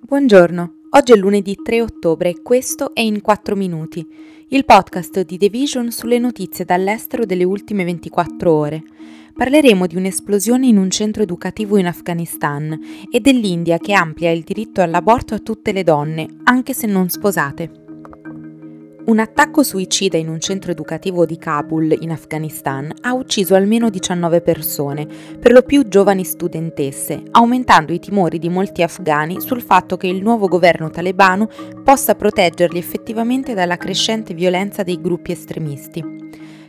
Buongiorno, oggi è lunedì 3 ottobre e questo è In 4 Minuti, il podcast di The Vision sulle notizie dall'estero delle ultime 24 ore. Parleremo di un'esplosione in un centro educativo in Afghanistan e dell'India che amplia il diritto all'aborto a tutte le donne, anche se non sposate. Un attacco suicida in un centro educativo di Kabul, in Afghanistan, ha ucciso almeno 19 persone, per lo più giovani studentesse, aumentando i timori di molti afghani sul fatto che il nuovo governo talebano possa proteggerli effettivamente dalla crescente violenza dei gruppi estremisti.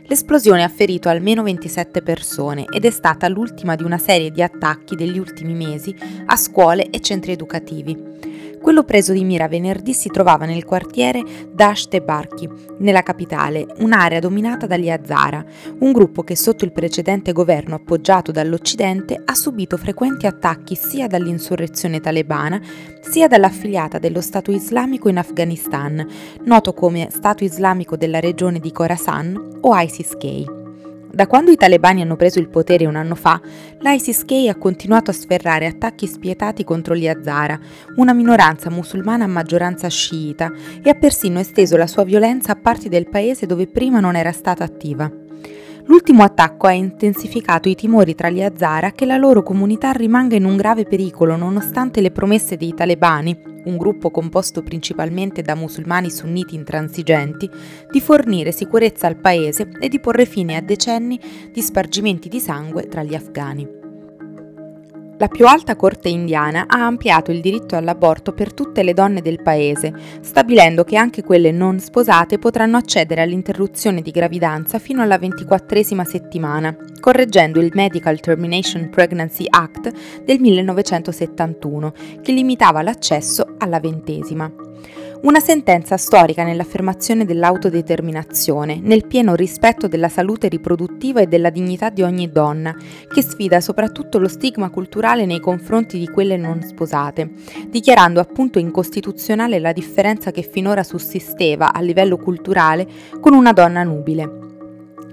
L'esplosione ha ferito almeno 27 persone ed è stata l'ultima di una serie di attacchi degli ultimi mesi a scuole e centri educativi. Quello preso di mira venerdì si trovava nel quartiere Dasht e Barchi, nella capitale, un'area dominata dagli Hazara, un gruppo che sotto il precedente governo appoggiato dall'Occidente ha subito frequenti attacchi sia dall'insurrezione talebana sia dall'affiliata dello Stato islamico in Afghanistan, noto come Stato islamico della regione di Khorasan o ISIS-K. Da quando i talebani hanno preso il potere un anno fa, l'ISIS-K ha continuato a sferrare attacchi spietati contro gli Hazara, una minoranza musulmana a maggioranza sciita, e ha persino esteso la sua violenza a parti del paese dove prima non era stata attiva. L'ultimo attacco ha intensificato i timori tra gli Hazara che la loro comunità rimanga in un grave pericolo nonostante le promesse dei talebani, un gruppo composto principalmente da musulmani sunniti intransigenti, di fornire sicurezza al paese e di porre fine a decenni di spargimenti di sangue tra gli afghani. La più alta corte indiana ha ampliato il diritto all'aborto per tutte le donne del paese, stabilendo che anche quelle non sposate potranno accedere all'interruzione di gravidanza fino alla ventiquattresima settimana, correggendo il Medical Termination Pregnancy Act del 1971, che limitava l'accesso alla ventesima. Una sentenza storica nell'affermazione dell'autodeterminazione, nel pieno rispetto della salute riproduttiva e della dignità di ogni donna, che sfida soprattutto lo stigma culturale nei confronti di quelle non sposate, dichiarando appunto incostituzionale la differenza che finora sussisteva a livello culturale con una donna nubile.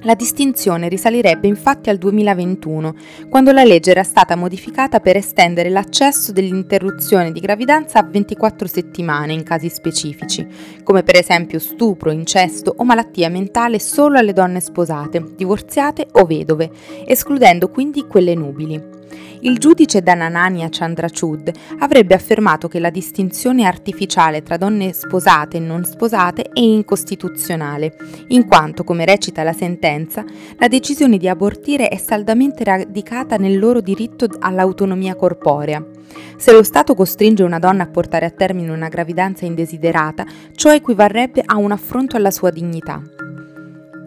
La distinzione risalirebbe infatti al 2021, quando la legge era stata modificata per estendere l'accesso dell'interruzione di gravidanza a 24 settimane in casi specifici, come per esempio stupro, incesto o malattia mentale solo alle donne sposate, divorziate o vedove, escludendo quindi quelle nubili. Il giudice Dananania Chandrachud avrebbe affermato che la distinzione artificiale tra donne sposate e non sposate è incostituzionale, in quanto, come recita la sentenza, la decisione di abortire è saldamente radicata nel loro diritto all'autonomia corporea. Se lo Stato costringe una donna a portare a termine una gravidanza indesiderata, ciò equivarrebbe a un affronto alla sua dignità.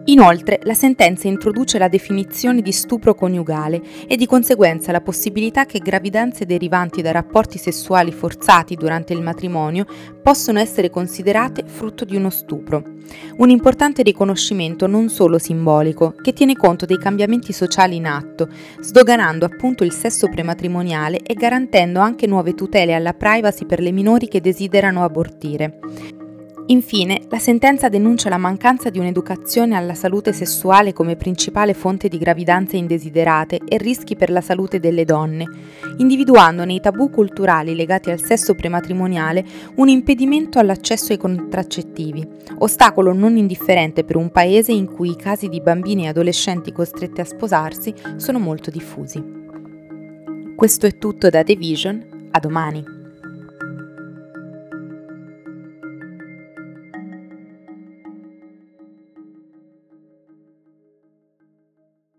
Inoltre, la sentenza introduce la definizione di stupro coniugale e di conseguenza la possibilità che gravidanze derivanti da rapporti sessuali forzati durante il matrimonio possono essere considerate frutto di uno stupro. Un importante riconoscimento non solo simbolico, che tiene conto dei cambiamenti sociali in atto, sdoganando appunto il sesso prematrimoniale e garantendo anche nuove tutele alla privacy per le minori che desiderano abortire. Infine, la sentenza denuncia la mancanza di un'educazione alla salute sessuale come principale fonte di gravidanze indesiderate e rischi per la salute delle donne, individuando nei tabù culturali legati al sesso prematrimoniale un impedimento all'accesso ai contraccettivi, ostacolo non indifferente per un paese in cui i casi di bambini e adolescenti costretti a sposarsi sono molto diffusi. Questo è tutto da The Vision, a domani.